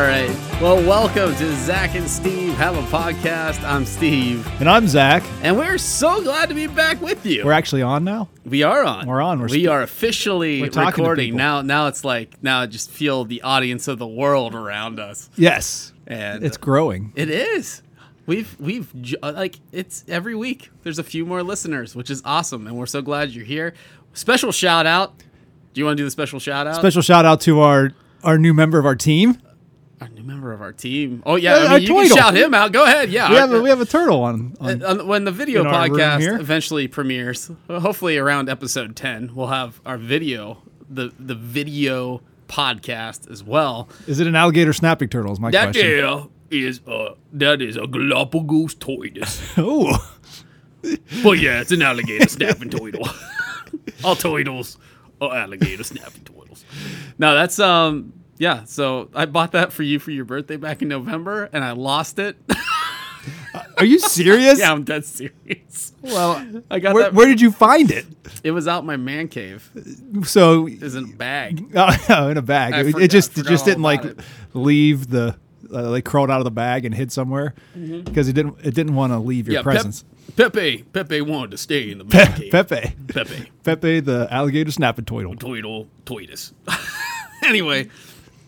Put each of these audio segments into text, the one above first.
All right. Well, welcome to Zach and Steve Have a Podcast. I'm Steve, And I'm Zach. and we're so glad to be back with you. We're actually on now. we are on. We're on. We're we are officially we're recording now. Now it's like now I just feel the audience of the world around us, Yes. and It's growing. it is. We've we've uh, like it's every week. There's a few more listeners, which is awesome, and we're so glad you're here. Special shout out. Do you want to do the special shout out? Special shout out to our our new member of our team. Our new member of our team. Oh yeah, Uh, I mean, you can shout him out. Go ahead. Yeah, We have a, we have a turtle on. on Uh, when the video in our room podcast eventually premieres, hopefully around episode 10, we'll have our video, the the video podcast as well. is it an alligator snapping turtle? Is my That question. there is uh that is a Galapagos tortoise. Oh, but yeah, it's an alligator snapping turtle. All turtles are alligator snapping turtles. No, that's um yeah, so I bought that for you for your birthday back in November and I lost it. are you serious? yeah, I'm dead serious. Well, I got where, that where did you find it? it was out my man cave. So, It was in a bag. oh, in a bag. I It, forgot- it just it just didn't like it. leave the uh, like crawled out of the bag and hid somewhere because it didn't it didn't want to leave your Mm-hmm. Yeah, Pep- presence. Pepe, Pepe wanted to stay in the man cave. Pepe, Pepe, Pepe, the alligator snapping turtle. Toidle, Toitus. anyway,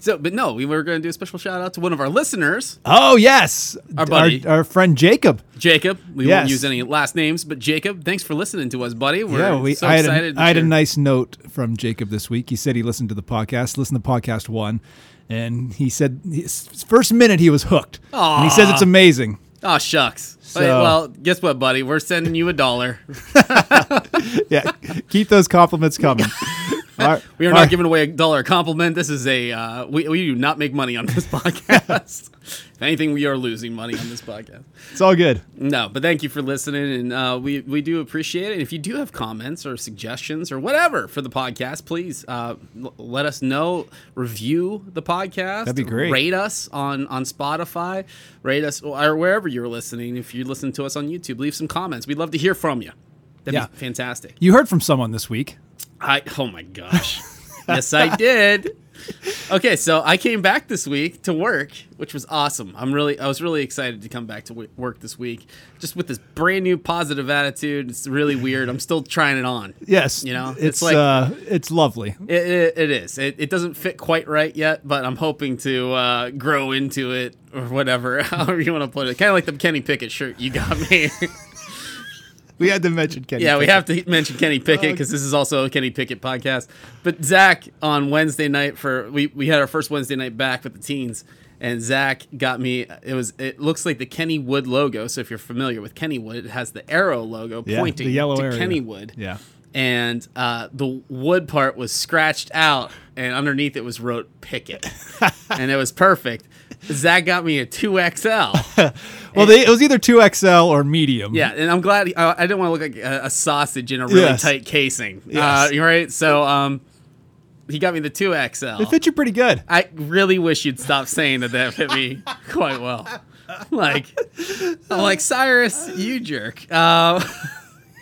so but no, we were going to do a special shout out to one of our listeners, Oh yes, Our buddy. our, friend Jacob. Jacob. We Yes. won't use any last names, but Jacob, thanks for listening to us, buddy. We're yeah, we, so I had, excited. a, to had a nice note from Jacob this week. He said he listened to the podcast, listened to podcast one, and he said his first minute he was hooked. And he says it's amazing. Oh shucks. So- well, guess what, buddy? We're sending you a dollar. Yeah, keep those compliments coming. We are not giving away a dollar a compliment. This is a uh, we we do not make money on this podcast. if anything, we are losing money on this podcast. It's all good. No, but thank you for listening, and uh, we we do appreciate it. If you do have comments or suggestions or whatever for the podcast, please uh, l- let us know. Review the podcast. That'd be great. Rate us on on Spotify. Rate us or wherever you're listening. If you listen to us on YouTube, leave some comments. We'd love to hear from you. That'd Yeah. be fantastic. You heard from someone this week. I oh my gosh. yes, I did. Okay, so I came back this week to work, which was awesome. I'm really I was really excited to come back to w- work this week just with this brand new positive attitude. It's really weird. I'm still trying it on. Yes, You know, it's, it's like- uh, it's lovely. It, it, it is. It, it doesn't fit quite right yet, but I'm hoping to uh, grow into it or whatever, however you want to put it. Kind of like the Kenny Pickett shirt you got me. We had to mention Kenny. Yeah, we have to mention Kenny Pickett because this is also a Kenny Pickett podcast. But Zach on Wednesday night for we we had our first Wednesday night back with the teens, and Zach got me. It was it looks like the Kennywood logo. So if you're familiar with Kennywood, it has the arrow logo Yeah, pointing the yellow to area. Kennywood. Yeah. And uh, the wood part was scratched out, and underneath it was wrote Pickett, and it was perfect. Zach got me a two XL. Well, they, it was either two XL or medium. Yeah, and I'm glad he- I, I didn't want to look like a, a sausage in a really Yes. tight casing. Yes. Uh, right. So um, he got me the two XL. it fit you pretty good. I really wish you'd stop saying that that fit me quite well. Like, I'm like Cyrus, you jerk. Uh,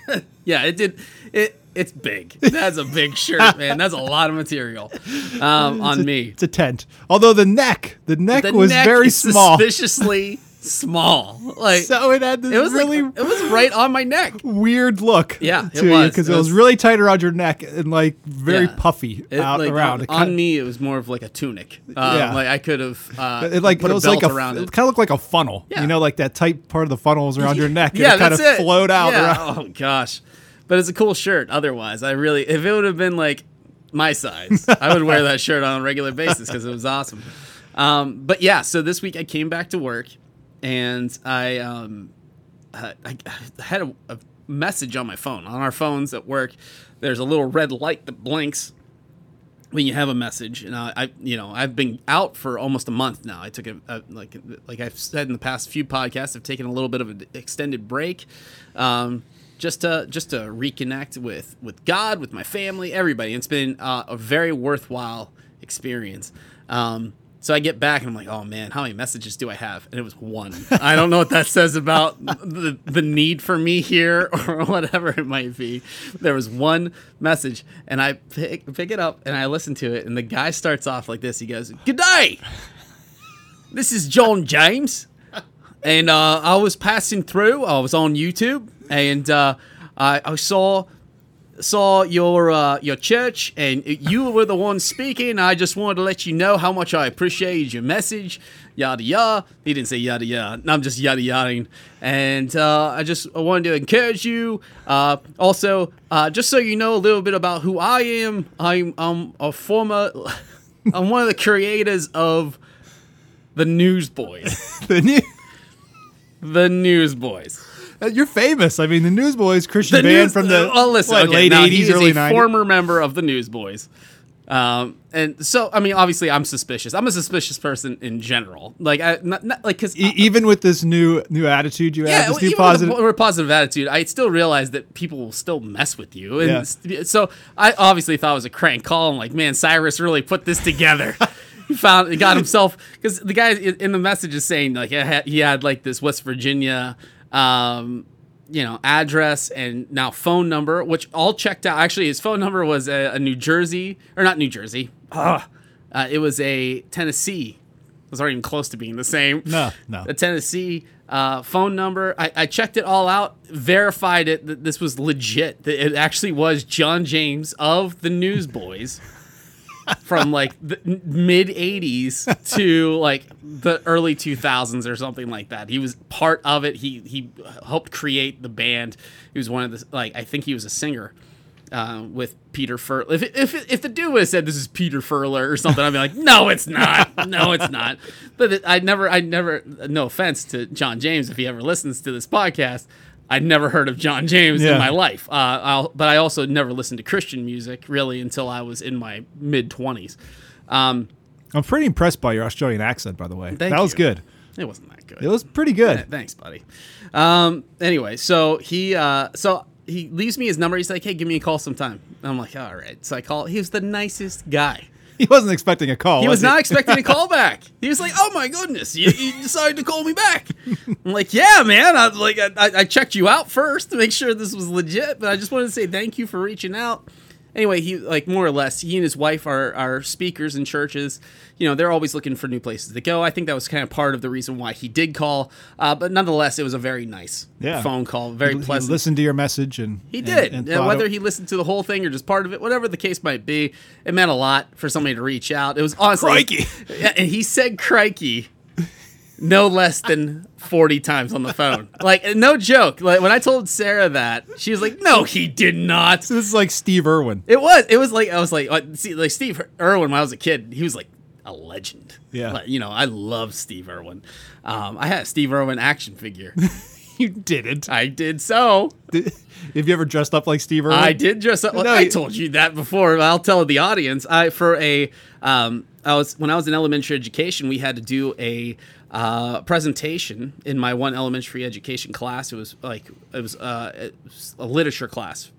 yeah, it did. It it's big. That's a big shirt, man. That's a lot of material um, on me. It's a tent. Although the neck, the neck The was neck very small. suspiciously small. Like So it had this it was really like, it was right on my neck. weird look. Yeah, it to you was. because It it was really tight around your neck and like very Yeah. puffy It, out like, around. On, on me, it was more of like a tunic. Uh, Yeah. Like I could have. Uh, it like put it was a belt like a around it, it. kind of looked like a funnel. Yeah. You know, like that tight part of the funnel was around your neck. And yeah, it kind of flowed out Yeah. around. Oh gosh, but it's a cool shirt. Otherwise, I really, if it would have been like my size, I would wear that shirt on a regular basis because it was awesome. Um, but yeah, so this week I came back to work, and I um, I I had a, a message on my phone. On our phones at work, there's a little red light that blinks when you have a message and I, I you know i've been out for almost a month now i took a, a like like i've said in the past few podcasts i've taken a little bit of an extended break um, just to just to reconnect with with god with my family everybody it's been uh, a very worthwhile experience um, so I get back and I'm like, oh man, how many messages do I have? And it was one. I don't know what that says about the, the need for me here or whatever it might be. There was one message and I pick, pick it up and I listen to it and the guy starts off like this. He goes, good day. This is John James, and uh, I was passing through. I was on YouTube, and uh, I, I saw saw your uh, your church, and you were the one speaking. I just wanted to let you know how much I appreciated your message. Yada yada. He didn't say yada yada. I'm just yada yadaing. And uh, I just I wanted to encourage you. Uh, also, uh, just so you know a little bit about who I am. I'm I'm a former. I'm one of the creators of the Newsboys. the the Newsboys. Uh, you're famous. I mean, the Newsboys Christian The band news, from the oh, listen, what, okay, late now, '80s, is early a '90s. former member of the Newsboys. Um, and so, I mean, obviously, I'm suspicious. I'm a suspicious person in general. Like, I, not, not like, because E- even with this new new attitude you have, this new positive. With a, with a positive attitude, I still realize that people will still mess with you. And Yeah. so I obviously thought it was a crank call. I'm like, man, Cyrus really put this together. he found, he got himself, because the guy in the message is saying, like, he had, like this West Virginia, um, you know, address and now phone number, which all checked out. Actually, his phone number was a, a New Jersey, or not New Jersey. Uh, it was a Tennessee. It was not even close to being the same No, no. the Tennessee uh, phone number. I, I checked it all out, verified it that this was legit. That it actually was John James of the Newsboys from like the mid 80s to like the early 2000s or something like that. He was part of it. He he helped create the band. He was one of the like I think he was a singer. Uh, with Peter Furler. If, if, if the dude would have said this is Peter Furler or something, I'd be like, no, it's not. No, it's not. But I never, I never, no offense to John James if he ever listens to this podcast, I'd never heard of John James Yeah. in my life. Uh, I'll, but I also never listened to Christian music really until I was in my mid 20s. Um, I'm pretty impressed by your Australian accent, by the way. Thank that was good. it wasn't that good. It was pretty good. Yeah, thanks, buddy. Um, anyway, so he uh, so he leaves me his number. He's like, "Hey, give me a call sometime." I'm like, "All right." So I call. He was the nicest guy. He wasn't expecting a call. He was was not expecting a call back. He was like, "Oh my goodness, you, you decided to call me back." I'm like, "Yeah, man. I like I I checked you out first to make sure this was legit, but I just wanted to say thank you for reaching out." Anyway, he like more or less, he and his wife are are speakers in churches. You know, they're always looking for new places to go. I think that was kind of part of the reason why he did call. Uh, but nonetheless, it was a very nice Yeah. phone call, very He pleasant. listened to your message and He did. and And whether it- he listened to the whole thing or just part of it, whatever the case might be, it meant a lot for somebody to reach out. It was honestly. Crikey. Yeah, and he said crikey no less than 40 times on the phone. Like, no joke. Like, when I told Sarah that, she was like, no, he did not. this is like Steve Irwin. It was. It was like, I was like, uh, see, like Steve Irwin, when I was a kid, he was like a legend. Yeah. Like, you know, I love Steve Irwin. Um, I had a Steve Irwin action figure. You didn't. I did so. Did- Have you ever dressed up like Steve Irwin? I did dress up. No, I told you that before. I'll tell the audience. I for a um, I was when I was in elementary education, we had to do a uh, presentation in my one elementary education class. It was like it was, uh, it was a literature class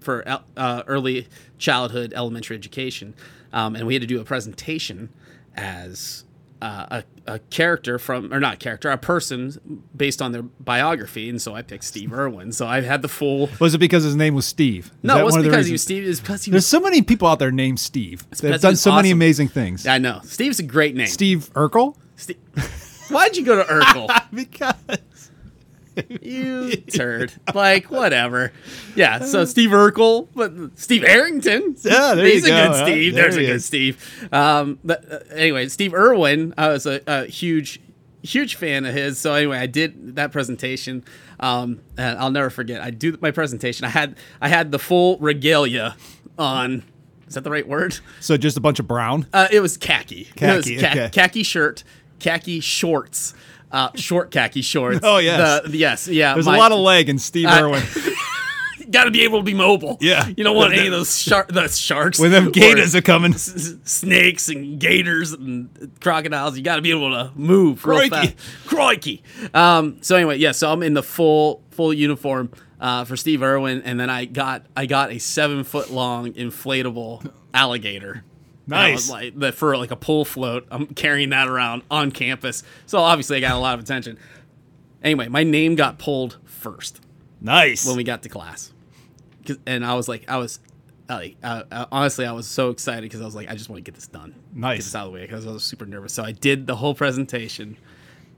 for el- uh, early childhood elementary education, um, and we had to do a presentation as uh, a, a character from or not character, a person based on their biography, and so I picked Steve Irwin. So I had the full. Was it because his name was Steve? Is No, it wasn't one of the because he was? Steve. Because he There's was. so many people out there named Steve. They've done so many amazing things. I know Steve's a great name. Steve Urkel? Steve. Why'd you go to Urkel? because you turd. Like whatever. Yeah. So Steve Urkel, but Steve Arrington. Yeah, there he's you a go, good huh? Steve. There There's a good is. Steve. Um. But uh, anyway, Steve Irwin. I was a, a huge. Huge fan of his. So anyway, I did that presentation, um, and I'll never forget. I do my presentation. I had I had the full regalia on. Is that the right word? so just a bunch of brown. Uh, it was khaki. it was Khaki, okay. khaki shirt, khaki shorts, uh, short khaki shorts. Oh, yes. The- yes, yeah. There's my- a lot of leg in Steve I- Irwin. Got to be able to be mobile. Yeah. You don't want any of those shark, the sharks. When them gators are coming. s- snakes and gators and crocodiles. You got to be able to move. Crikey. Crikey. Um, so anyway, yeah. So I'm in the full full uniform uh, for Steve Irwin, and then I got I got a seven foot long inflatable alligator. And I was Nice. like that for like a pull float. I'm carrying that around on campus. So obviously I got a lot of attention. Anyway, my name got pulled first Nice. when we got to class. And I was like, I was, like, uh, honestly, I was so excited because I was like, I just want to get this done, Nice. get this out of the way because I was super nervous. So I did the whole presentation,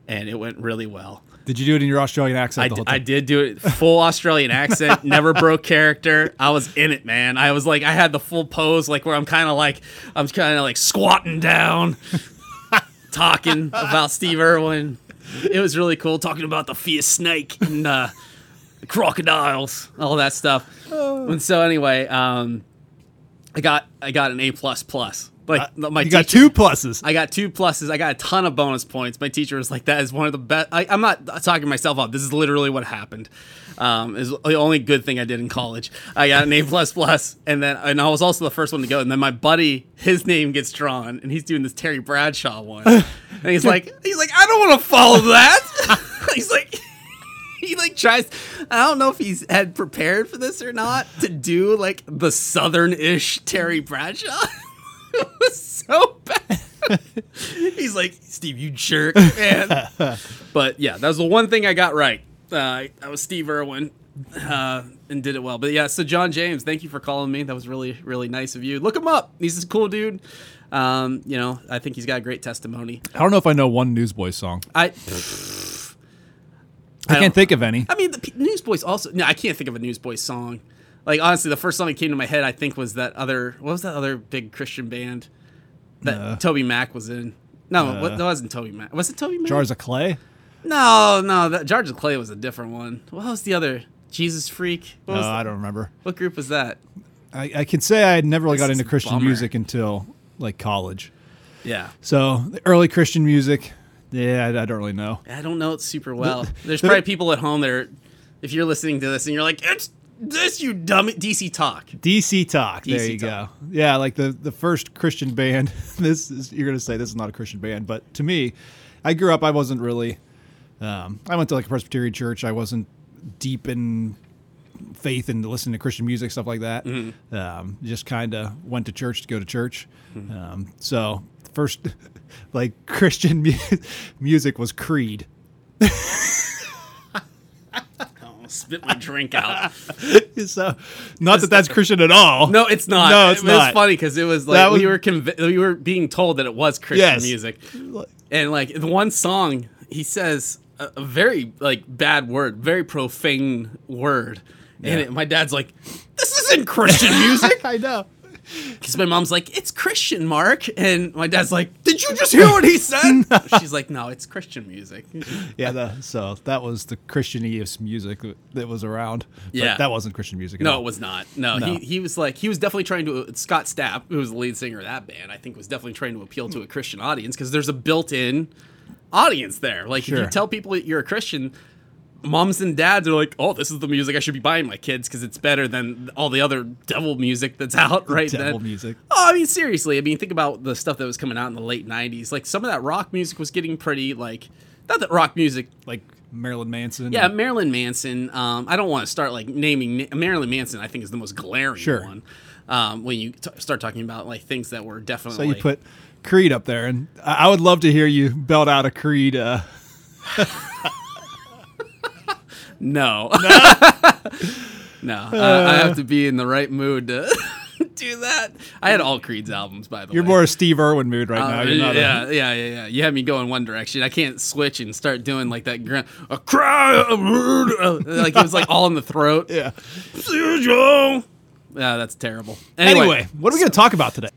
and it went really well. Did you do it in your Australian accent I the did, whole I did do it full Australian accent, never broke character. I was in it, man. I was like, I had the full pose, like where I'm kind of like, I'm kind of like squatting down, talking about Steve Irwin. It was really cool, talking about the fierce snake and uh, the crocodiles, all that stuff. And so anyway, um, I got I got an A plus plus. Like my Uh, you got two pluses. I got two pluses. I got a ton of bonus points. My teacher was like, "That is one of the best." I, I'm not talking myself up. This is literally what happened. Um, is the only good thing I did in college. I got an A plus plus, and then and I was also the first one to go. And then my buddy, his name gets drawn, and he's doing this Terry Bradshaw one, and he's like, he's like, I don't want to follow that. he's like. He like tries. I don't know if he's had prepared for this or not to do like the southern-ish Terry Bradshaw. it was so bad. He's like, Steve, you jerk, man. but yeah, that was the one thing I got right. Uh, I I was Steve Irwin uh, and did it well. But yeah, so John James, thank you for calling me. That was really, really nice of you. Look him up. He's a cool dude. Um, you know, I think he's got a great testimony. I don't know if I know one Newsboys song. I, I, don't- can't think of any. I mean, the P- Newsboys also. No, I can't think of a Newsboys song. Like honestly, the first song that came to my head, I think, was that other. What was that other big Christian band that Uh. Toby Mac was in? No, what, that wasn't Toby Mac. Was it Toby Mac? Jars of Clay. No, no, that Jars of Clay was a different one. What was the other? Jesus Freak. What, No, was Uh, I don't remember. what group was that? I, I can say I had never really got This into Christian bummer. music until like college. Yeah, So the early Christian music, yeah, I, I don't really know. I don't know it super well. There's probably people at home that are, if you're listening to this and you're like, it's this, you dummy DC talk. DC Talk. there DC you Talk. go. Yeah, like the the first Christian band. This is you're gonna say this is not a Christian band, but to me, I grew up. I wasn't really. Um, I went to like a Presbyterian church. I wasn't deep in faith and listening to Christian music stuff like that. Mm-hmm. Um, just kind of went to church to go to church. Um, so first like Christian mu- music was Creed. Spit my drink out. so not that that's Christian at all. No, it's not. No, it's it, not. was funny because it was like was- we were conv- we were being told that it was Christian Yes. music, and like the one song he says a, a very like bad word, very profane word, and it, my dad's like, "This isn't Christian music." I know. Because my mom's like, "It's Christian, Mark," and my dad's like, "Did you just hear what he said?" She's like, "No, it's Christian music." Yeah, the, so that was the Christianese music that was around. But Yeah. that wasn't Christian music. No, all. it was not. No, No. He, he was like he was definitely trying to Scott Stapp, who was the lead singer of that band, I think was definitely trying to appeal to a Christian audience because there's a built-in audience there. Like if you tell people that you're a Christian, moms and dads are like, "Oh, this is the music I should be buying my kids because it's better than all the other devil music that's out right now." devil then." music. Oh, I mean, seriously. I mean, think about the stuff that was coming out in the late '90s. Like some of that rock music was getting pretty like not that rock music Like Marilyn Manson. yeah, Marilyn Manson. Um, I don't want to start like naming Marilyn Manson. I think is the most glaring Sure. one. Um, when you t- start talking about like things that were definitely So you put Creed up there, and I I would love to hear you belt out a Creed. Uh, no, no. uh, I have to be in the right mood to do that. I had all Creed's albums by the way. you're more a Steve Irwin mood right Uh, now. You're not a- yeah, yeah, yeah, yeah. You have me going one direction. I can't switch and start doing like that. Gra- a cry, a word, uh, like it was like all in the throat. yeah. Yeah, that's terrible. Anyway, what are we going to talk about today?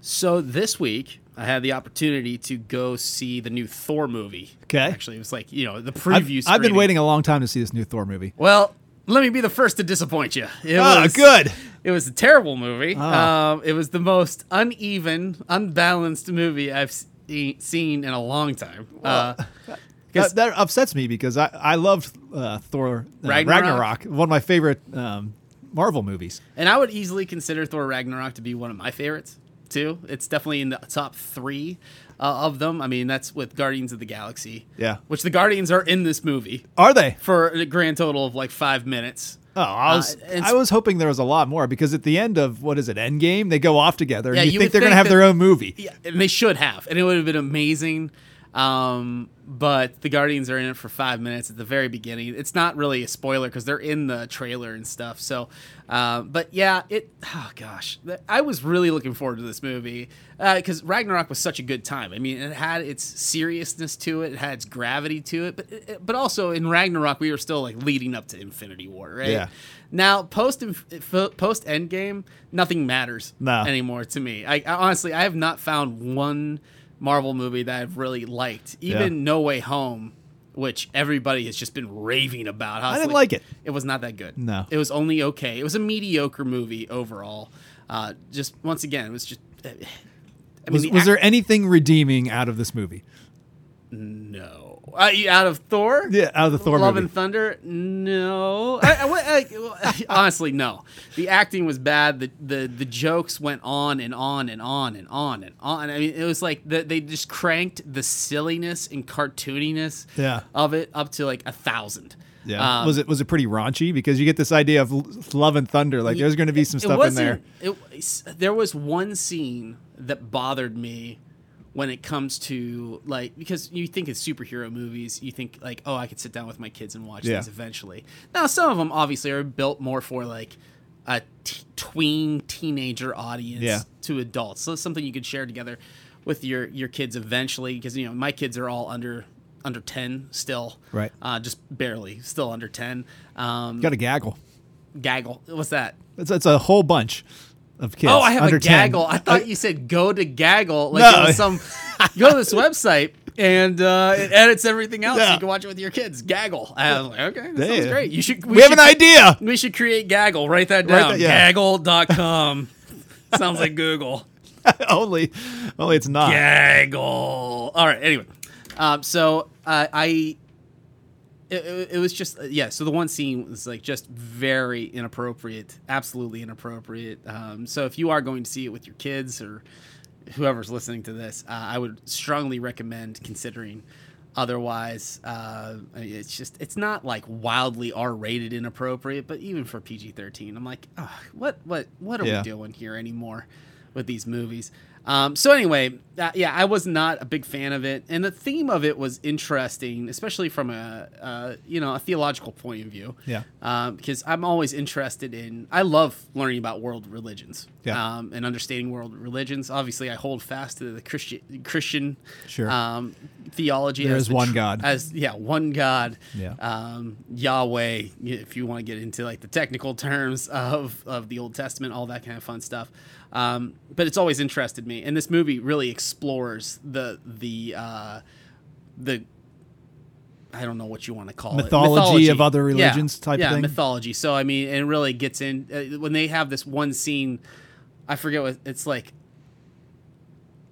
So this week, I had the opportunity to go see the new Thor movie. Okay. Actually, it was like you know the I've, preview. I've been waiting a long time to see this new Thor movie. Well, let me be the first to disappoint you. It Ah, was good. It was a terrible movie. Ah. Um, it was the most uneven, unbalanced movie I've se- seen in a long time. Uh, 'cause- That, that upsets me because I, I loved uh, Thor uh, Ragnarok? Ragnarok, one of my favorite um, Marvel movies. and I would easily consider Thor Ragnarok to be one of my favorites too. It's definitely in the top three uh, of them. I mean, that's with Guardians of the Galaxy. Yeah. Which the Guardians are in this movie. Are they? for a grand total of like five minutes. Oh, I Uh, was it's- I was hoping there was a lot more because at the end of what is it, Endgame, they go off together. Yeah, and you, you think they're gonna have their own movie. Yeah, and they should have, and it would have been amazing. Um, but the Guardians are in it for five minutes at the very beginning. It's not really a spoiler because they're in the trailer and stuff. So, uh, but yeah, it. Oh gosh, I was really looking forward to this movie because Ragnarok was such a good time. I mean, it had its seriousness to it, it had its gravity to it, but it, but also in Ragnarok we were still like leading up to Infinity War, right? Yeah. Now post post Endgame, nothing matters No. anymore to me. I, I honestly, I have not found one Marvel movie that I've really liked. Even Yeah. No Way Home, which everybody has just been raving about. I didn't like it. It was not that good. No. it was only okay. It was a mediocre movie overall. Uh, just once again, it was just. I mean, Was, the was act- there anything redeeming out of this movie? no uh, you- out of Thor? Yeah, out of the Thor Love movie. and Thunder? No. I, I- I- honestly, no. The acting was bad. The, the the jokes went on and on and on and on and on. I mean, it was like the, they just cranked the silliness and cartooniness Yeah. of it up to like a thousand. Yeah. Um, was it was it pretty raunchy? Because you get this idea of love and thunder. Like there's going to be some it stuff in there. It, there was one scene that bothered me when it comes to like because you think of superhero movies, you think like, oh, I could sit down with my kids and watch Yeah. these eventually. Now, some of them obviously are built more for like a t- tween teenager audience Yeah. to adults, so it's something you could share together with your your kids eventually. Because you know my kids are all under under ten still, Right. Uh, just barely, still under ten. Um, Got a gaggle. gaggle. What's that? It's, it's a whole bunch of kids. Oh, I have a 10. gaggle. I thought you said go to gaggle. Like No. it was some go to this website and uh, it edits everything out so Yeah. you can watch it with your kids. Gaggle. I was like, okay, that sounds great. You should. We, have should, an idea. We should create gaggle. Write that Write down. that- yeah. Gaggle.com. sounds like Google. only, only it's not. Gaggle. All right. Anyway, um, so uh, I. It, it, it was just uh, yeah. So the one scene was like just very inappropriate, absolutely inappropriate. Um, so if you are going to see it with your kids or whoever's listening to this, uh, I would strongly recommend considering. Otherwise, uh, it's just it's not like wildly R-rated inappropriate, but even for PG-13, I'm like, "Ugh, what what what are Yeah. we doing here anymore with these movies? Um, so anyway, uh, yeah, I was not a big fan of it, and the theme of it was interesting, especially from a uh, you know a theological point of view. Yeah. Um, because I'm always interested in. I love learning about world religions. Yeah. Um, and understanding world religions. Obviously, I hold fast to the Christian Christian Sure. um, theology. There as is the one tr- God. As yeah, one God. Yeah. Um, Yahweh, if you want to get into like the technical terms of of the Old Testament, all that kind of fun stuff. Um, but it's always interested me, and this movie really explores the the uh, the I don't know what you want to call Mythology it mythology of other Yeah, religions type of yeah, thing? mythology. So I mean, it really gets in uh, when they have this one scene. I forget what it's like.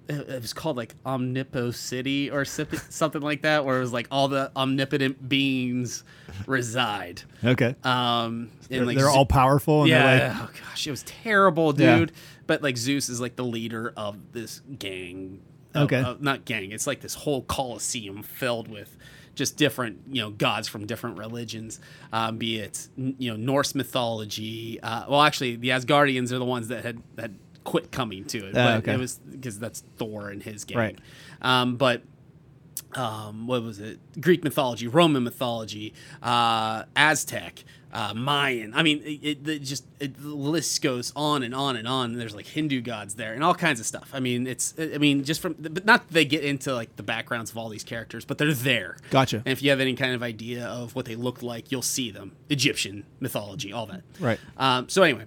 It it was called like Omnipo City or something like that, where it was like all the omnipotent beings reside. Okay. Um, and they're like they're Ze- all powerful. And yeah. They're like, oh gosh, it was terrible, Yeah. dude. But like Zeus is like the leader of this gang. of- Okay. of- not gang. It's like this whole coliseum filled with just different, you know, gods from different religions. Um, be it you know Norse mythology. Uh, well, actually, the Asgardians are the ones that had had quit coming to it. But okay. It was because that's Thor and his gang. Right. Um, but um, what was it? Greek mythology, Roman mythology, uh, Aztec, uh, Mayan. I mean, it, it, it just it, the list goes on and on and on. There's like Hindu gods there and all kinds of stuff. I mean, it's I mean, just from but not that they get into like the backgrounds of all these characters, but they're there. Gotcha. And if you have any kind of idea of what they look like, you'll see them. Egyptian mythology, all that. Right. Um, so anyway,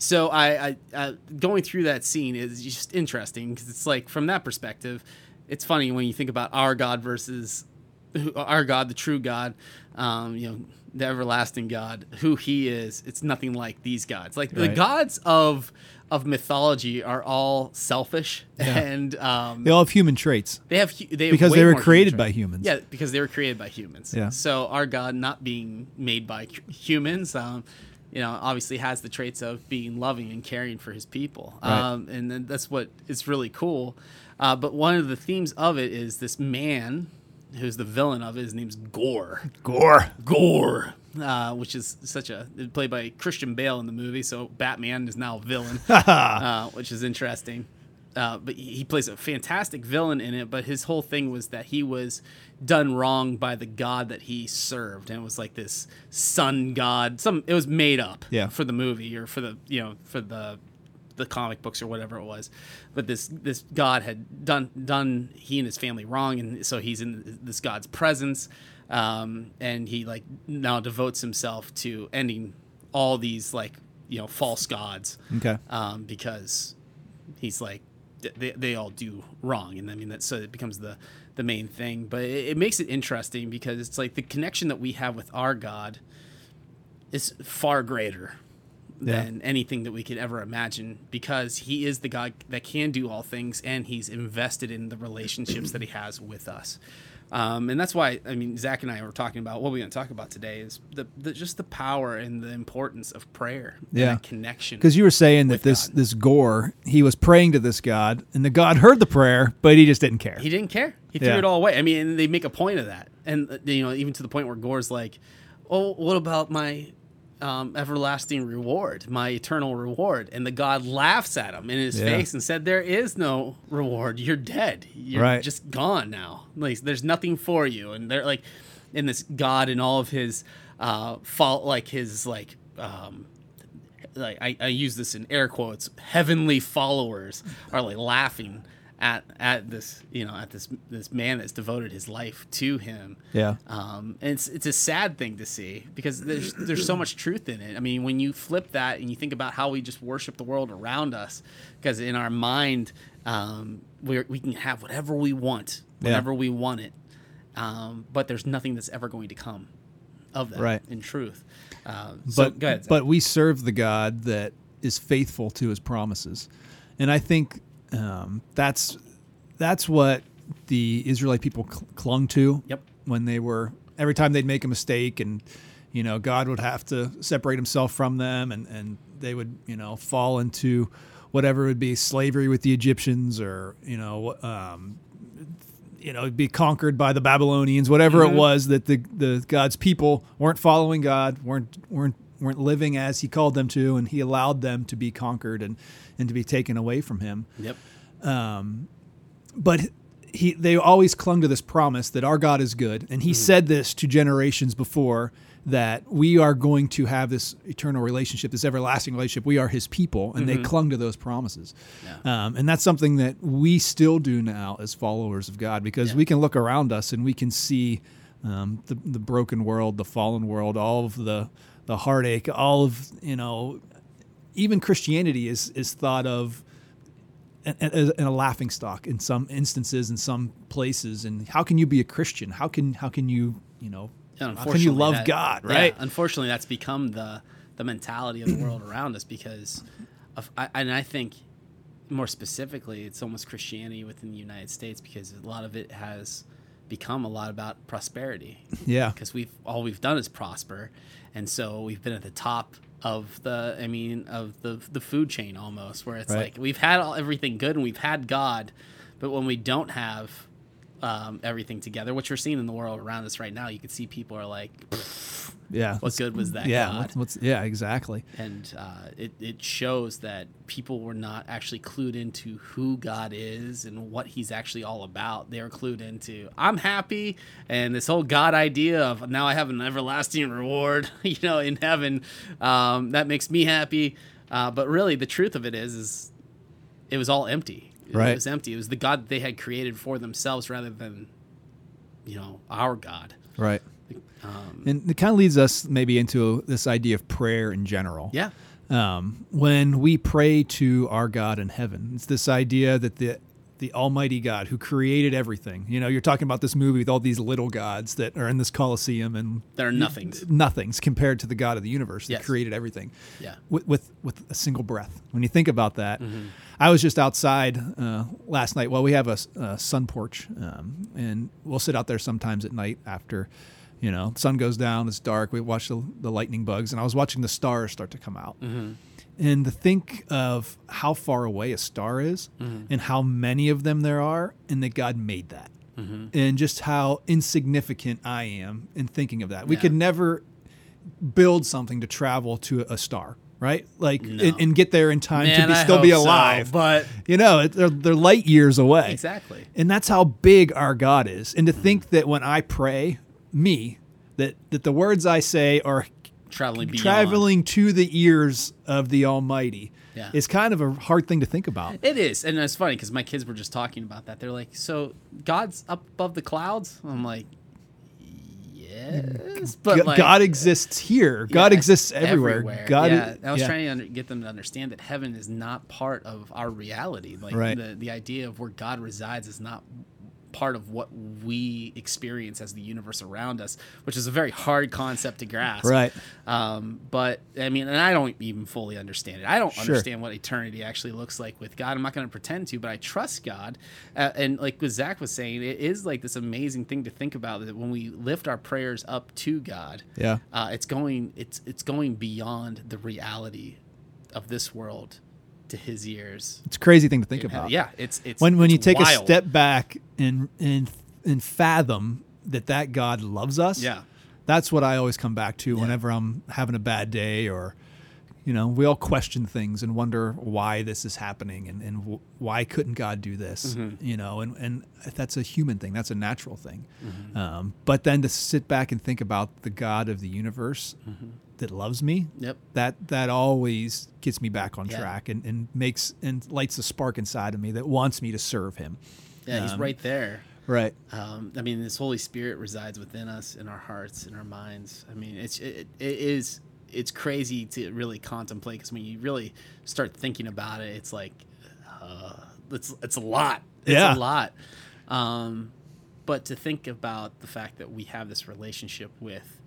so I, I uh, going through that scene is just interesting because it's like from that perspective, it's funny when you think about our God versus who, our God, the true God, um, you know, the everlasting God, who He is. It's nothing like these gods. Like the gods of of mythology are all selfish and um, they all have human traits. they have they have Because they were more human created by humans. Yeah, because they were created by humans. Yeah. So our God, not being made by humans, um, you know, obviously has the traits of being loving and caring for His people. Right. Um, and then that's what is really cool. Uh, but one of the themes of it is this man, who's the villain of it. His name's Gorr. Gorr. Gorr. Uh, which is such a played by Christian Bale in the movie, so Batman is now a villain, uh, which is interesting. Uh, but he plays a fantastic villain in it. But his whole thing was that he was done wrong by the god that he served, and it was like this sun god. Some it was made up Yeah. for the movie or for the you know for the the comic books or whatever it was. But this this god had done done he and his family wrong, and so he's in this god's presence, um, and he like now devotes himself to ending all these like you know false gods Okay. um, because he's like they, they all do wrong. And i mean that so uh, it becomes the the main thing. But it, it makes it interesting because it's like the connection that we have with our god is far greater Yeah. than anything that we could ever imagine because he is the god that can do all things and he's invested in the relationships that he has with us um, and that's why I mean Zach and I were talking about what we're going to talk about today is the, the just the power and the importance of prayer, and Yeah. that connection. Because you were saying that this God. this Gorr, he was praying to this god, and the god heard the prayer, but he just didn't care. He didn't care. He threw Yeah. it all away. I mean, and they make a point of that, and uh, you know, even to the point where Gorr's like, "Oh, what about my um, everlasting reward, my eternal reward?" And the God laughs at him in his Yeah. face and said, "There is no reward. You're dead. You're Right. just gone now. Like, there's nothing for you." And they're like, in this God and all of his uh, fault, like his like. Um, like I, I use this in air quotes heavenly followers are like laughing at at this you know at this this man that's devoted his life to him Yeah. um and it's it's a sad thing to see because there's there's so much truth in it i mean when you flip that and you think about how we just worship the world around us because in our mind um we we can have whatever we want Yeah. whenever we want it um but there's nothing that's ever going to come of that Right. in truth um so but ahead but we serve the God that is faithful to His promises, and I think um, that's that's what the Israelite people cl- clung to. Yep. When they were every time they'd make a mistake, and you know God would have to separate Himself from them, and and they would you know fall into whatever would be slavery with the Egyptians, or you know. Um, you know, be conquered by the Babylonians, whatever it was that the, the God's people weren't following God, weren't weren't weren't living as He called them to, and He allowed them to be conquered and and to be taken away from Him. yep Um, But he they always clung to this promise that our God is good, and He said this to generations before that we are going to have this eternal relationship, this everlasting relationship. We are His people, and they clung to those promises. Um, and that's something that we still do now as followers of God because Yeah. we can look around us and we can see um, the, the broken world, the fallen world, all of the the heartache, all of you know, even Christianity is is thought of in, a laughing stock in some instances, in some places. And how can you be a Christian? How can how can you you know how can you love that- God? yeah, Right? unfortunately, that's become the the mentality of the world around us because of, I, and I think more specifically, it's almost Christianity within the United States because a lot of it has become a lot about prosperity Yeah. because we've all we've done is prosper, and so we've been at the top of the I mean of the the food chain almost where it's Right. like we've had all, everything good and we've had God, but when we don't have um, everything together, which we're seeing in the world around us right now, you can see people are like, Yeah. "What good was that yeah. God?" What's, yeah exactly. and uh, it, it shows that people were not actually clued into who God is and what He's actually all about. They were clued into I'm happy, and this whole God idea of now I have an everlasting reward, you know, in heaven. Um, that makes me happy. Uh, but really, the truth of it is, is it was all empty. Right. It was empty. It was the God they had created for themselves rather than, you know, our God. Right. Um, And it kind of leads us maybe into this idea of prayer in general. yeah. um, when we pray to our God in heaven. It's this idea that the the Almighty God who created everything. You know, you're talking about this movie with all these little gods that are in this Coliseum and There are nothings. nothings compared to the God of the universe that Yes. created everything. Yeah. With, with with a single breath. When you think about that, Mm-hmm. I was just outside uh, last night. Well, we have a sun porch, um, and we'll sit out there sometimes at night after. You know, sun goes down, it's dark. We watch the, the lightning bugs, and I was watching the stars start to come out Mm-hmm. and to think of how far away a star is mm-hmm. and how many of them there are and that god made that mm-hmm. and just how insignificant i am in thinking of that we could never build something to travel to a star right? Like No. and, and get there in time to be still be hope so, alive. but you know, it, they're, they're light years away. exactly. And that's how big our God is. And to mm-hmm. think that when I pray, me, that that the words I say are Traveling beyond. traveling to the ears of the Almighty Yeah. is kind of a hard thing to think about. It is, and it's funny because my kids were just talking about that. They're like, "So God's up above the clouds?" I'm like, "Yes," but G- like, God exists here. God yeah, exists everywhere. God, yeah, I was yeah. trying to under, get them to understand that heaven is not part of our reality. Like Right. the the idea of where God resides is not part of what we experience as the universe around us, which is a very hard concept to grasp. Right. Um, but I mean, and I don't even fully understand it. I don't Sure. understand what eternity actually looks like with God. I'm not going to pretend to, but I trust God. Uh, and like what Zach was saying, it is like this amazing thing to think about that when we lift our prayers up to God, Yeah. uh, it's going it's it's going beyond the reality of this world to His ears. It's a crazy thing to think about. Yeah, it's it's when when it's you take a step back and and and fathom that that God loves us. Yeah. That's what I always come back to whenever I'm having a bad day or you know, we all question things and wonder why this is happening and, and w- why couldn't God do this? Mm-hmm. You know, and, and that's a human thing. That's a natural thing. Mm-hmm. Um, but then to sit back and think about the God of the universe Mm-hmm. That loves me, Yep. that that always gets me back on Yeah. track and, and makes and lights a spark inside of me that wants me to serve him. Yeah, He's Um, right there. Right. Um, I mean, this Holy Spirit resides within us, in our hearts, in our minds. I mean, it's it, it is it's crazy to really contemplate because when you really start thinking about it, it's like uh, it's it's a lot. It's Yeah. a lot. Um, but to think about the fact that we have this relationship with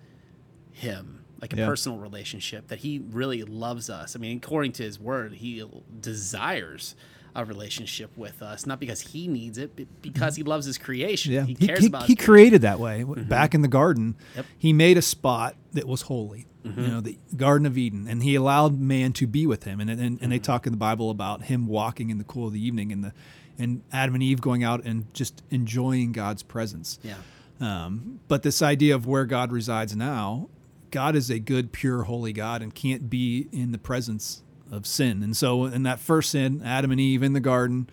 Him, like a Yeah. personal relationship, that He really loves us. I mean, according to His Word, He desires a relationship with us, not because He needs it, but because He loves His creation. Yeah. He He, cares he, about. he his created that way. W Back in the garden, Yep. he made a spot that was holy. Mm-hmm. You know, the Garden of Eden, and he allowed man to be with him. And and, and Mm-hmm. they talk in the Bible about him walking in the cool of the evening, and the and Adam and Eve going out and just enjoying God's presence. Yeah. Um, but this idea of where God resides now, God is a good, pure, holy God and can't be in the presence of sin. And so, in that first sin, Adam and Eve in the garden,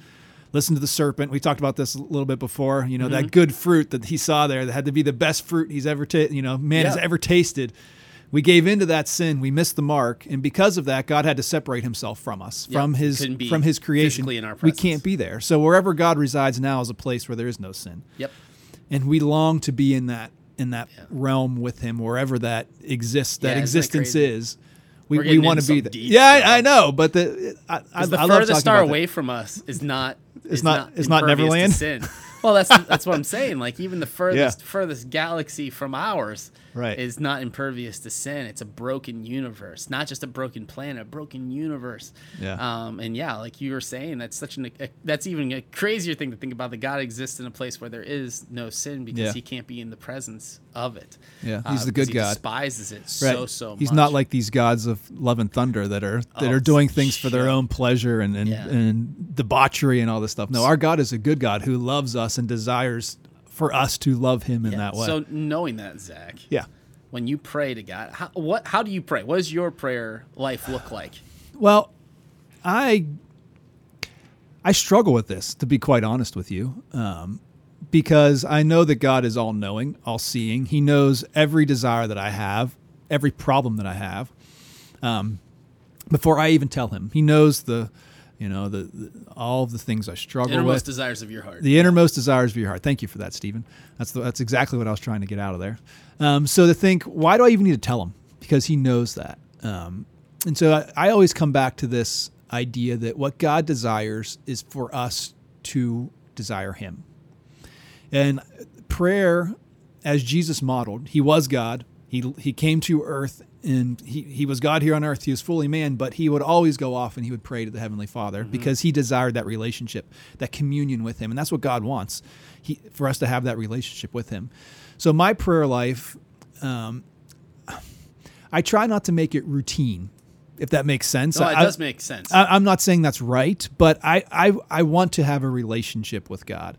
listen to the serpent. We talked about this a little bit before. You know, Mm-hmm. that good fruit that he saw there that had to be the best fruit he's ever, ta- you know, man has ever tasted. We gave into that sin. We missed the mark, and because of that, God had to separate Himself from us, Yeah, from His from His creation. we can't be there. So wherever God resides now is a place where there is no sin Yep. and we long to be in that in that Yeah. realm with him wherever that exists that Yeah, existence crazy? is we, we want to be there yeah. I, I know but the I, I, the I furthest star that. away from us is not. is not- it's not Neverland? Well, that's that's what I'm saying. Like even the furthest furthest galaxy from ours Right. is not impervious to sin. It's a broken universe, not just a broken planet, a broken universe. Yeah. Um, and yeah, like you were saying, that's such an a, that's even a crazier thing to think about. That God exists in a place where there is no sin because Yeah. He can't be in the presence of it. Yeah, Uh, he's the good he God. Despises it Right. so so much. he's not like these gods of love and thunder that are that Oh, are doing things for their own pleasure and and, Yeah. and debauchery and all this stuff no our God is a good God who loves us and desires for us to love him in Yeah. that way So knowing that, Zach, yeah when you pray to God, how, what how do you pray? What does your prayer life look like? Well, I I struggle with this to be quite honest with you, um, because I know that God is all knowing, all seeing. He knows every desire that I have, every problem that I have, um, before I even tell Him. He knows the, you know, the, the all of the things I struggle with. The Innermost with. desires of your heart. The innermost desires of your heart. Thank you for that, Stephen. That's the, that's exactly what I was trying to get out of there. Um, so to think, why do I even need to tell him? Because he knows that. Um, and so I, I always come back to this idea that what God desires is for us to desire Him. And prayer, as Jesus modeled, He was God. He He came to earth and he, he was God here on earth. He was fully man, but he would always go off and he would pray to the Heavenly Father because he desired that relationship, that communion with him. And that's what God wants he, for us to have that relationship with him. So my prayer life, um, I try not to make it routine, if that makes sense. No, it I- does make sense. I, I'm not saying that's right, but I, I I want to have a relationship with God.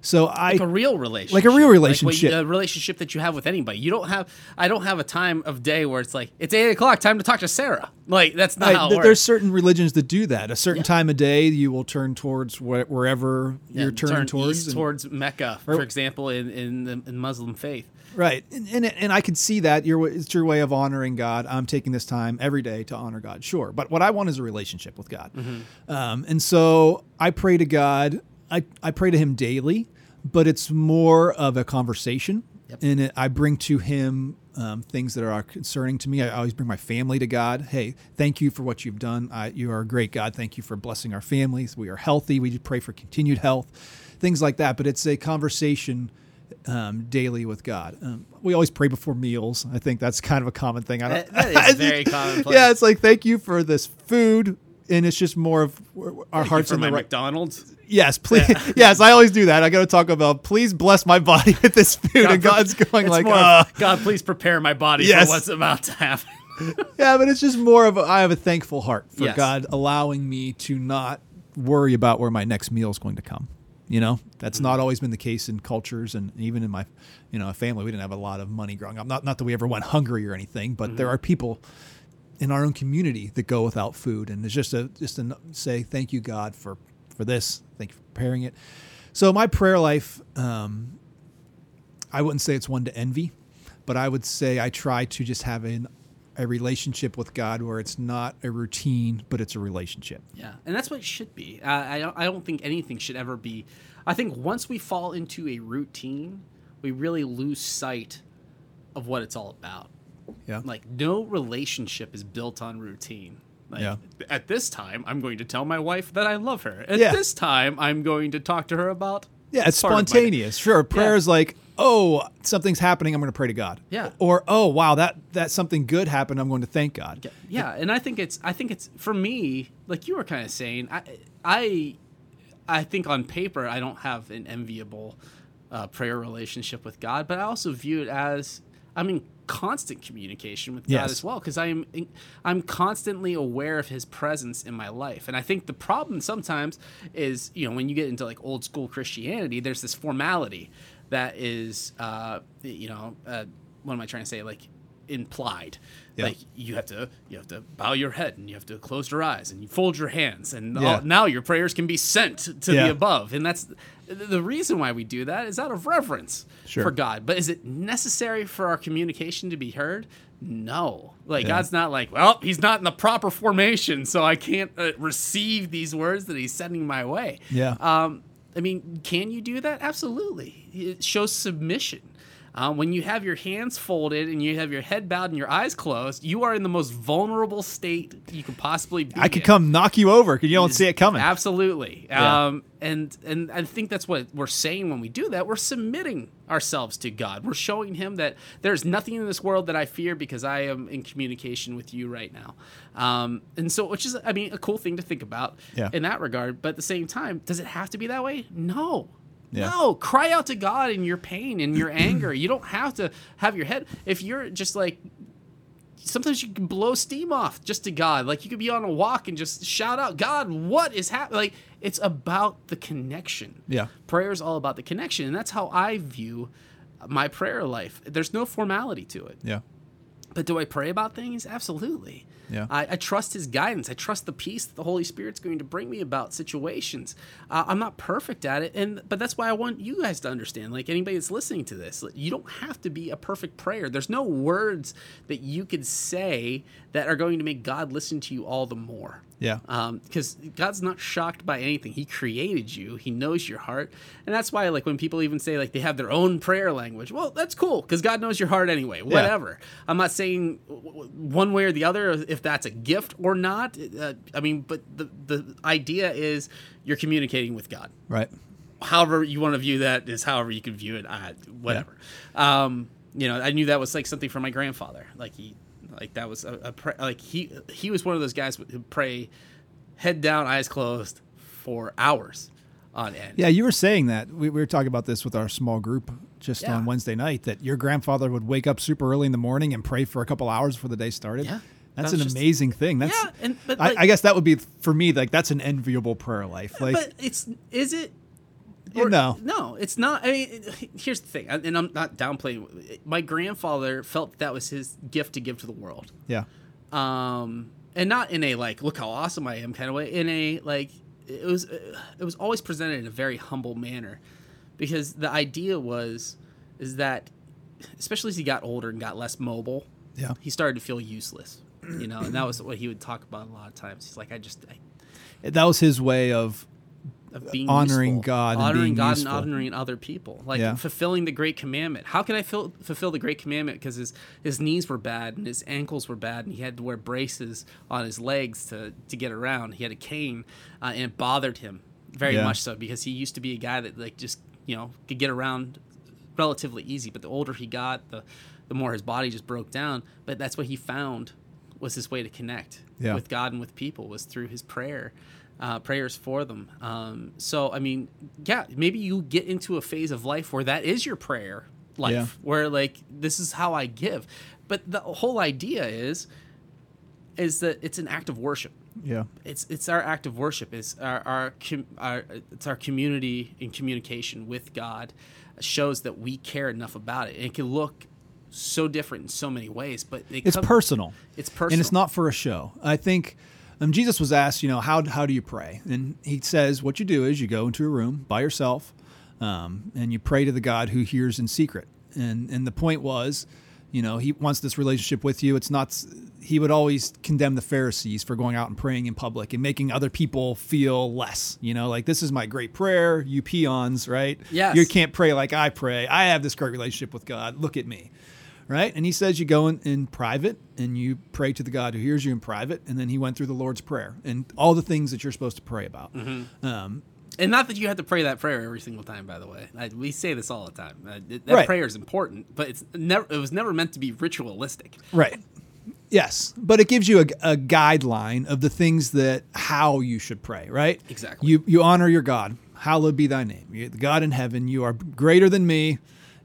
So I like a real relationship, Like a real relationship. a relationship that you have with anybody. You don't have. I don't have a time of day where it's like it's eight o'clock, time to talk to Sarah. Like that's not I- how it th- there's certain religions that do that. A certain time of day, you will turn towards wh- wherever Yeah, you're turning turn towards. and- towards Mecca, Or- for example, in in the in Muslim faith. Right, and, and and I can see that your it's your way of honoring God. I'm taking this time every day to honor God, sure. But what I want is a relationship with God, Mm-hmm. um, and so I pray to God. I I pray to Him daily, but it's more of a conversation, Yep. and it, I bring to Him um, things that are concerning to me. I always bring my family to God. Hey, thank you for what you've done. I, you are a great God. Thank you for blessing our families. We are healthy. We pray for continued health, things like that. But it's a conversation um, daily with God. Um, we always pray before meals. I think that's kind of a common thing. I don't, That- that is very common. Yeah, it's like thank you for this food, and it's just more of our Thank hearts for in my the right. McDonald's. Yes, please. yes, I always do that. I got to talk about please bless my body with this food, and God's going like, more uh, God, please prepare my body Yes. for what's about to happen. yeah, but it's just more of a, I have a thankful heart for Yes. God allowing me to not worry about where my next meal is going to come. You know, that's Mm-hmm. not always been the case in cultures and even in my, you know, family. We didn't have a lot of money growing up. Not not that we ever went hungry or anything, but Mm-hmm. there are people in our own community that go without food, and it's just a just to say thank you God for for this. Thank you for preparing it. So my prayer life, um, I wouldn't say it's one to envy, but I would say I try to just have an, a relationship with God where it's not a routine, but it's a relationship. Yeah, and that's what it should be. Uh, I don't. I don't think anything should ever be. I think once we fall into a routine, we really lose sight of what it's all about. Yeah. Like no relationship is built on routine. Like, Yeah. At this time, I'm going to tell my wife that I love her. At Yeah. this time, I'm going to talk to her about. Yeah, it's part of my day. spontaneous. Sure, prayer Yeah. is like, oh, something's happening. I'm going to pray to God. Yeah. Or oh, wow, that that something good happened. I'm going to thank God. Yeah, and I think it's I think it's for me, like you were kind of saying, I I I think on paper I don't have an enviable uh, prayer relationship with God, but I also view it as I'm in constant communication with God as well because I am I'm constantly aware of His presence in my life, and I think the problem sometimes is you know when you get into like old school Christianity, there's this formality that is uh, you know uh, what am I trying to say? Like implied. Yeah. like you have to you have to bow your head and you have to close your eyes and you fold your hands and all- now your prayers can be sent to Yeah. the above. And that's the reason why we do that is out of reverence Sure. for God but is it necessary for our communication to be heard no like Yeah. God's not like well he's not in the proper formation so I can't uh, receive these words that he's sending my way Yeah. um, I mean, can you do that? Absolutely. It shows submission. Um, when you have your hands folded and you have your head bowed and your eyes closed, you are in the most vulnerable state you could possibly be. I could in. come knock you over because you don't see it coming. Absolutely. Yeah. Um, and and I think that's what we're saying when we do that. We're submitting ourselves to God. We're showing Him that there's nothing in this world that I fear because I am in communication with you right now. Um, and so, which is, I mean, a cool thing to think about Yeah. in that regard. But at the same time, does it have to be that way? No. Yeah. No, cry out to God in your pain and your anger. You don't have to have your head. If you're just like sometimes you can blow steam off just to God. Like you could be on a walk and just shout out, God, what is happening? Like it's about the connection. Yeah. Prayer is all about the connection. And that's how I view my prayer life. There's no formality to it. Yeah. But do I pray about things? Absolutely. Yeah. I, I trust His guidance. I trust the peace that the Holy Spirit's going to bring me about situations. Uh, I'm not perfect at it, and but that's why I want you guys to understand. Like anybody that's listening to this, you don't have to be a perfect prayer. There's no words that you could say that are going to make God listen to you all the more. Yeah. Because God's not shocked by anything. He created you. He knows your heart, and that's why, like, when people even say like they have their own prayer language, well, that's cool because God knows your heart anyway. Whatever. I'm not saying one way or the other if that's a gift or not. Uh, I mean, but the the idea is you're communicating with God. Right. However you want to view that is however you can view it. Uh, whatever. Um, you know, I knew that was like something from my grandfather. Like he, like that was a, a pra- like he he was one of those guys who pray, head down, eyes closed, for hours on end. Yeah, you were saying that. We, we were talking about this with our small group just Yeah. on Wednesday night that your grandfather would wake up super early in the morning and pray for a couple hours before the day started. Yeah. That's That an just- amazing thing. That's Yeah, and- but, I, like- I guess that would be for me like that's an enviable prayer life. Like but it's is it or- know. no, it's not. I mean, here's the thing, and I'm not downplaying. My grandfather felt that was his gift to give to the world, Yeah. um, and not in a like, look how awesome I am kind of way. In a like, it was it was always presented in a very humble manner, because the idea was is that, especially as he got older and got less mobile, Yeah. he started to feel useless. You know, and that was what he would talk about a lot of times. He's like, I just I, That was his way of of being Honoring useful. God and honoring God useful. and honoring other people, like Yeah. fulfilling the great commandment. How can I fil- fulfill the great commandment? Because his his knees were bad and his ankles were bad, and he had to wear braces on his legs to to get around. He had a cane, uh, and it bothered him very Yeah. much so because he used to be a guy that like just you know could get around relatively easy. But the older he got, the the more his body just broke down. But that's what he found was his way to connect Yeah. with God and with people was through his prayer, uh, prayers for them. Um, so I mean, yeah, maybe you get into a phase of life where that is your prayer life, Yeah. where like this is how I give. But the whole idea is is that it's an act of worship yeah. it's it's our act of worship. It's our our, our it's our community in communication with God shows that we care enough about it. And it can look so different in so many ways, but it It's come- personal. It's personal, and it's not for a show. I think um, Jesus was asked, you know, how how do you pray? And he says, what you do is you go into a room by yourself, um, and you pray to the God who hears in secret. And and the point was, you know, he wants this relationship with you. It's not. He would always condemn the Pharisees for going out and praying in public and making other people feel less. You know, like this is my great prayer. You peons, right? Yes. You can't pray like I pray. I have this great relationship with God. Look at me right? And he says you go in, in private and you pray to the God who hears you in private. And then he went through the Lord's Prayer and all the things that you're supposed to pray about. Mm-hmm. Um, and not that you have to pray that prayer every single time. By the way, I, we say this all the time. Uh, that Right. prayer is important, but it's never. It was never meant to be ritualistic. right. Yes, but it gives you a, a guideline of the things that how you should pray, right? Exactly. You you honor your God. Hallowed be thy name. You're the God in heaven. You are greater than me.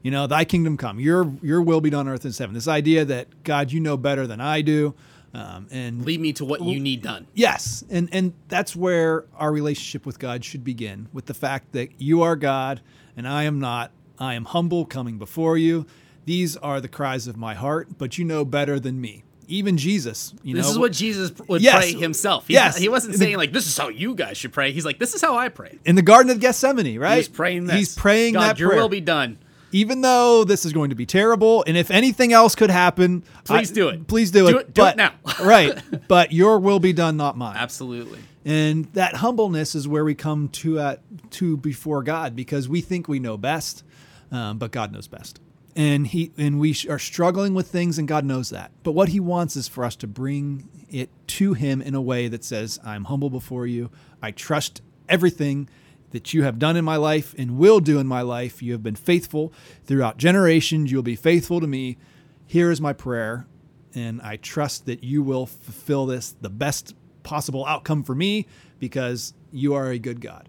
You know, thy kingdom come. Your your will be done on earth as heaven. This idea that God, you know better than I do, um, and Lead me to what you need done. Yes, and and that's where our relationship with God should begin with the fact that you are God and I am not. I am humble coming before you. These are the cries of my heart, but you know better than me. Even Jesus, you know. This know. is what Jesus would Yes. pray himself. He's Yes. he wasn't saying like this is how you guys should pray. He's like this is how I pray. in the Garden of Gethsemane, right? He's praying this. He's praying God, that your prayer. will be done. Even though this is going to be terrible, and if anything else could happen, Please I- do it. Please do, Do it. it- do it but- now. right, but your will be done, not mine. Absolutely. And that humbleness is where we come to at to before God because we think we know best, um, but God knows best. And he and we are struggling with things, and God knows that. But what He wants is for us to bring it to Him in a way that says, "I'm humble before you. I trust everything." That you have done in my life and will do in my life. You have been faithful throughout generations. You'll be faithful to me. Here is my prayer and I trust that you will fulfill this the best possible outcome for me because you are a good God.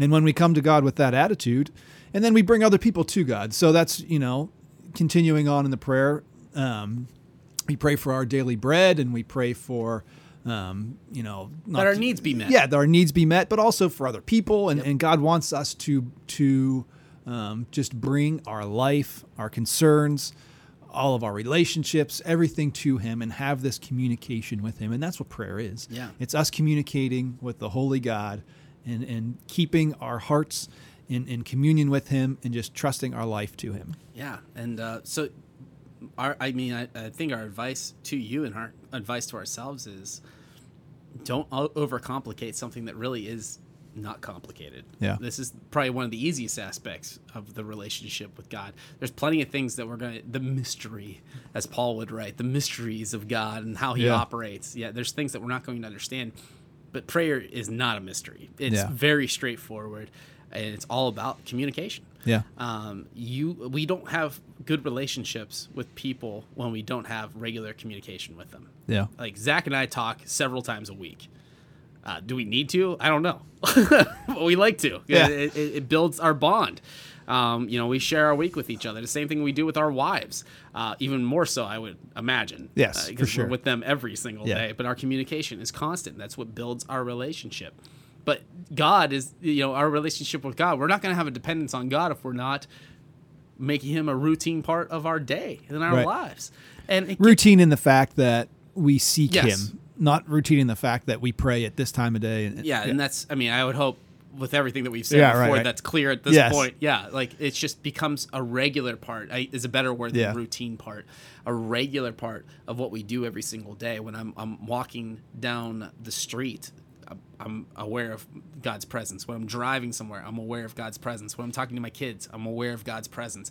And when we come to God with that attitude, and then we bring other people to God. So that's, you know, continuing on in the prayer. Um, we pray for our daily bread and we pray for, um, you know, not That our to- needs be met. Yeah, that our needs be met, but also for other people. And, and God wants us to, to um, just bring our life, our concerns, all of our relationships, everything to Him and have this communication with Him. And that's what prayer is. Yeah. It's us communicating with the Holy God and, and keeping our hearts in, in communion with Him and just trusting our life to Him. Yeah, and uh, so our I mean I, I think our advice to you and our advice to ourselves is don't overcomplicate something that really is not complicated. Yeah. This is probably one of the easiest aspects of the relationship with God. There's plenty of things that we're going to the mystery as Paul would write, the mysteries of God and how he Yeah. operates. Yeah, there's things that we're not going to understand. But prayer is not a mystery. It's Yeah. very straightforward and it's all about communication Yeah. um, you we don't have good relationships with people when we don't have regular communication with them. Yeah. Like Zach and I talk several times a week. Uh, do we need to? I don't know, but we like to. Yeah. It, it, it builds our bond. Um, you know, we share our week with each other. The same thing we do with our wives. Uh, even more so, I would imagine. Yes, for because sure. we're with them every single Yeah. day. But our communication is constant. That's what builds our relationship. But God is you know our relationship with God. We're not going to have a dependence on God if we're not making Him a routine part of our day and our Right. lives. And routine in the fact that we seek Yes. him, not routine in the fact that we pray at this time of day. And, yeah, and that's I mean I would hope with everything that we've said Yeah, before right, right. that's clear at this Yes. point. Yeah, like it just becomes a regular part. I, is a better word than Yeah. routine part. A regular part of what we do every single day. When I'm I'm walking down the street, I'm- aware of God's presence. When I'm driving somewhere, I'm aware of God's presence. When I'm talking to my kids, I'm aware of God's presence.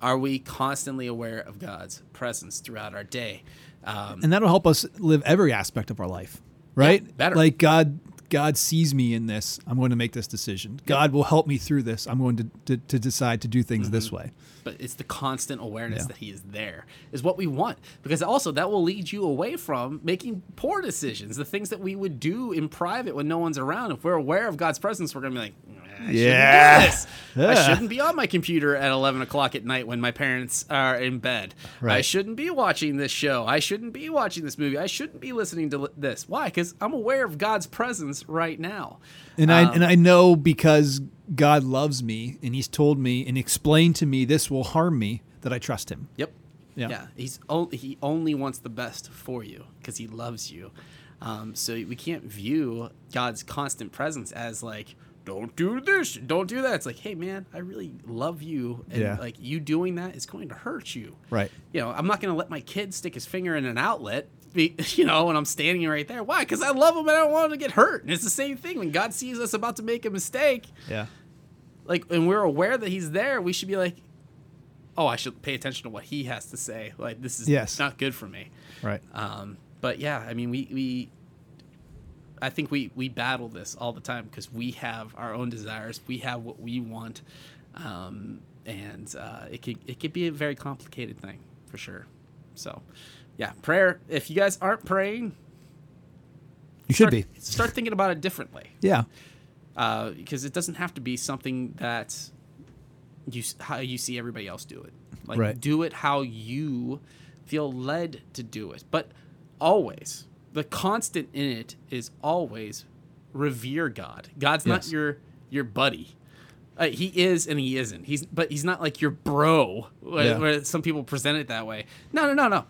Are we constantly aware of God's presence throughout our day? Um, and that'll help us live every aspect of our life, right? better. Like God, God sees me in this. I'm going to make this decision. God will help me through this. I'm going to to, to decide to do things this mm-hmm. way. but it's the constant awareness Yeah. that he is there is what we want because also that will lead you away from making poor decisions the things that we would do in private when no one's around if we're aware of god's presence we're gonna be like "I shouldn't Yeah. I shouldn't be on my computer at 11 o'clock at night when my parents are in bed. I shouldn't be watching this show. I shouldn't be watching this movie. I shouldn't be listening to this. Why? Because I'm aware of God's presence right now. And Um, I and I know because God loves me and He's told me and explained to me this will harm me that I trust Him. Yep. Yeah. Yeah. He's only, he only wants the best for you because he loves you. Um, so we can't view God's constant presence as like, don't do this, don't do that. It's like, hey man, I really love you, and Yeah. like you doing that is going to hurt you. Right. You know, I'm not going to let my kid stick his finger in an outlet. Be- You know, when I'm standing right there, why? Because I love him and I don't want him to get hurt. And it's the same thing when God sees us about to make a mistake Yeah. like and we're aware that he's there we should be like oh i should pay attention to what he has to say like this is Yes. not good for me Right. um, but yeah i mean we we i think we we battle this all the time because we have our own desires we have what we want um, and uh, it could it could be a very complicated thing for sure so yeah prayer if you guys aren't praying You should start, be. start thinking about it differently Yeah. uh, because it doesn't have to be something that you how you see everybody else do it. Like Right. do it how you feel led to do it. But always the constant in it is always revere God. God's not your your buddy. Uh, he is and he isn't. He's but he's not like your bro. Where, Yeah. where some people present it that way. No, no, no, no.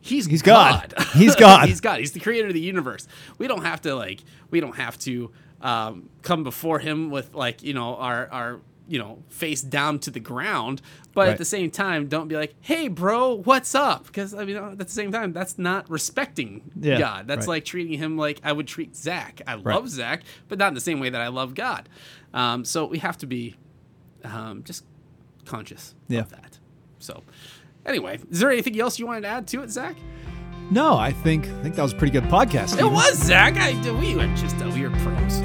He's He's God. He's God. God. he's God. He's the creator of the universe. We don't have to like. We don't have to um, come before him with like you know our our you know face down to the ground. But Right. at the same time, don't be like, "Hey, bro, what's up?" Because I mean, at the same time, that's not respecting Yeah, God. That's right. like treating him like I would treat Zach. I Right. love Zach, but not in the same way that I love God. Um, so we have to be um, just conscious Yeah. of that. So. Anyway, is there anything else you wanted to add to it, Zach? No, I think I think that was a pretty good podcast. It was Zach. I, we were just uh, we were pros.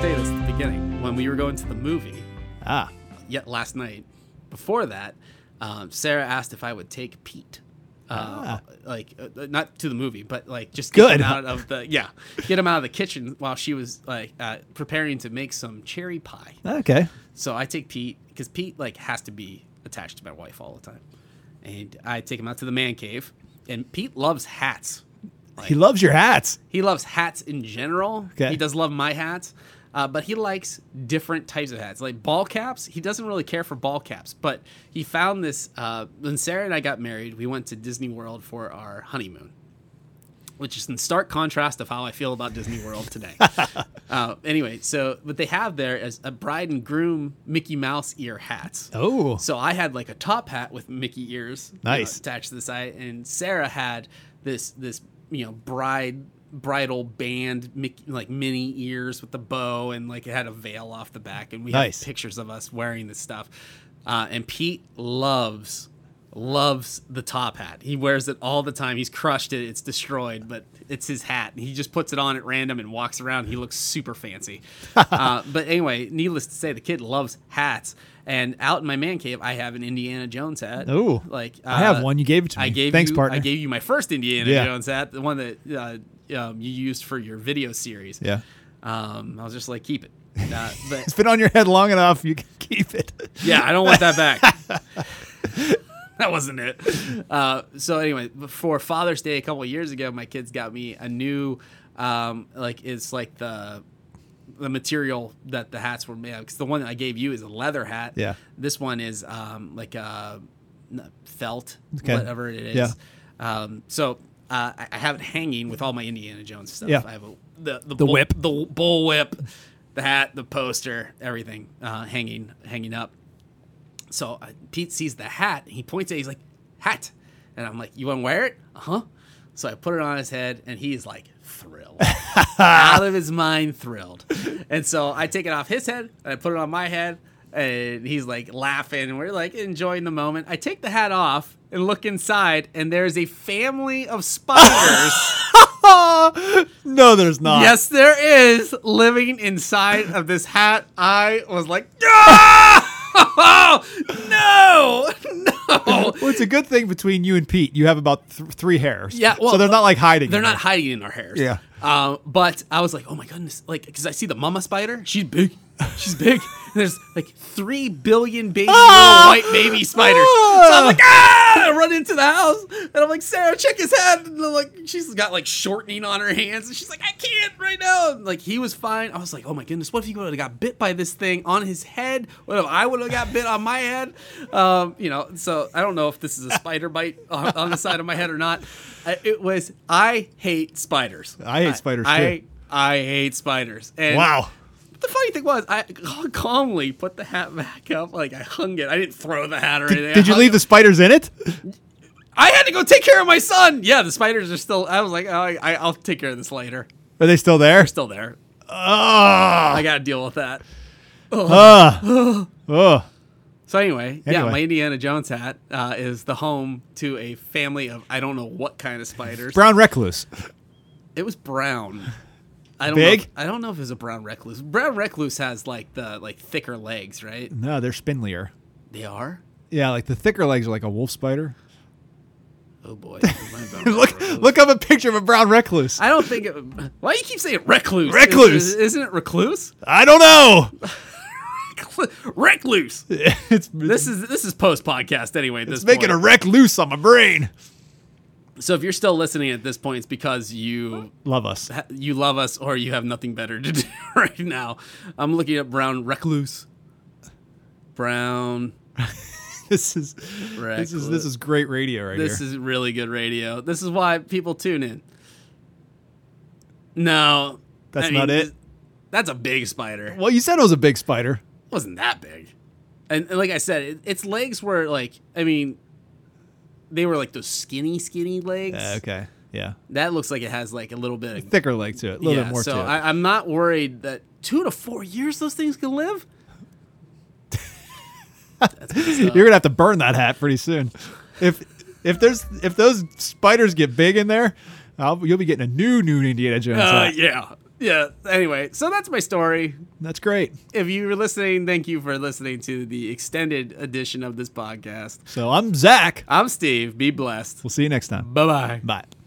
Say this at the beginning when we were going to the movie. Ah. Yet last night, before that, um, Sarah asked if I would take Pete. Uh, like uh, not to the movie, but like just get Good. him out of the yeah, get him out of the kitchen while she was like uh, preparing to make some cherry pie. Okay. So I take Pete because Pete like has to be attached to my wife all the time, and I take him out to the man cave. And Pete loves hats. He loves your hats. He loves hats in general. Okay. He does love my hats, uh, but he likes different types of hats, like ball caps. He doesn't really care for ball caps, but he found this uh, when Sarah and I got married. We went to Disney World for our honeymoon, which is in stark contrast of how I feel about Disney World today. uh, anyway, so what they have there is a bride and groom Mickey Mouse ear hats. Oh. So I had like a top hat with Mickey ears you know, Nice. attached to the side, and Sarah had this this you know bride bridal band like mini ears with the bow, and like it had a veil off the back, and we Nice. had pictures of us wearing this stuff. Uh, and Pete loves loves the top hat. He wears it all the time. He's crushed it. It's destroyed, but it's his hat. He just puts it on at random and walks around. He looks super fancy. uh, but anyway, needless to say, the kid loves hats. And out in my man cave, I have an Indiana Jones hat. Ooh. like I have uh, one. You gave it to me. I gave Thanks, you, partner. I gave you my first Indiana Yeah. Jones hat, the one that uh, um, you used for your video series. Yeah. Um, I was just like, keep it. Uh, but It's been on your head long enough. You can keep it. yeah, I don't want that back. that wasn't it. Uh, so anyway, for Father's Day a couple of years ago, my kids got me a new, um, like it's like the the material that the hats were made of. Because the one that I gave you is a leather hat. Yeah. This one is um, like a felt, Okay. whatever it is. Yeah. Um, so uh, I I have it hanging with all my Indiana Jones stuff. Yeah. I have a, the the, The bull- whip. the bull whip, the hat, the poster, everything uh, hanging hanging up. So uh, Pete sees the hat. He points at. it, He's like, "Hat," and I'm like, "You want to wear it?" Uh huh. So I put it on his head, and he's like thrilled, out of his mind, thrilled. And so I take it off his head, and I put it on my head, and he's like laughing, and we're like enjoying the moment. I take the hat off and look inside, and there's a family of spiders. no, there's not. Yes, there is living inside of this hat. I was like, "Ah! no, no. Well, it's a good thing between you and Pete. You have about th- three hairs. Yeah, well, so they're not like hiding. They're not hiding in our hairs. Yeah. Um, but I was like, oh my goodness, like because I see the mama spider. She's big. She's big. And there's like three billion baby Ah! little white baby spiders. So I'm like, ah! I run into the house and I'm like, Sarah, check his head. And like, she's got like shortening on her hands, and she's like, I can't right now. And, like he was fine. I was like, oh my goodness, what if he would have got bit by this thing on his head? What if I would have got bit on my head? Um, you know, so I don't know if this is a spider bite on, on the side of my head or not. It was. I hate spiders. I hate spiders, I, too. I hate spiders. And Wow. the funny thing was, I calmly put the hat back up. Like I hung it. I didn't throw the hat or anything. Did you leave the spiders in it? I had to go take care of my son. Yeah, the spiders are still. I was like, oh, I, I, I'll take care of this later. Are they still there? They're still there. Oh. I got to deal with that. Oh. oh. So anyway, yeah, my Indiana Jones hat uh, is the home to a family of I don't know what kind of spiders. Brown recluse. It was brown. I don't Big? Know if, I don't know if it was a brown recluse. Brown recluse has like the like thicker legs, right? No, they're spindlier. They are. Yeah, like the thicker legs are like a wolf spider. Oh boy. It might have been a look, look up a picture of a brown recluse. I don't think. It, why do you keep saying recluse? Recluse. Is, not it recluse? I don't know. recluse. it's This is this is post podcast anyway. At this it's making point. a recluse on my brain. So if you're still listening at this point, it's because you Love us. ha- you love us or you have nothing better to do right now. I'm looking at brown recluse. Brown. This is this is this is great radio right This is really good radio. This is why people tune in. No, That's I not mean, it? That's a big spider. well, you said it was a big spider. It wasn't that big. And, and like I said, it, its legs were like, I mean, they were like those skinny, skinny legs. Uh, okay. Yeah. That looks like it has like a little bit of Thicker leg to it. A little yeah. bit more so to it. I, I'm not worried that two to four years those things can live. That's good stuff. You're gonna have to burn that hat pretty soon. If if there's if those spiders get big in there, I'll, you'll be getting a new new Indiana Jones Uh, hat. yeah, yeah. Anyway, so that's my story. That's great. If you were listening, thank you for listening to the extended edition of this podcast. So I'm Zach. I'm Steve. Be blessed. We'll see you next time. Bye bye. Bye.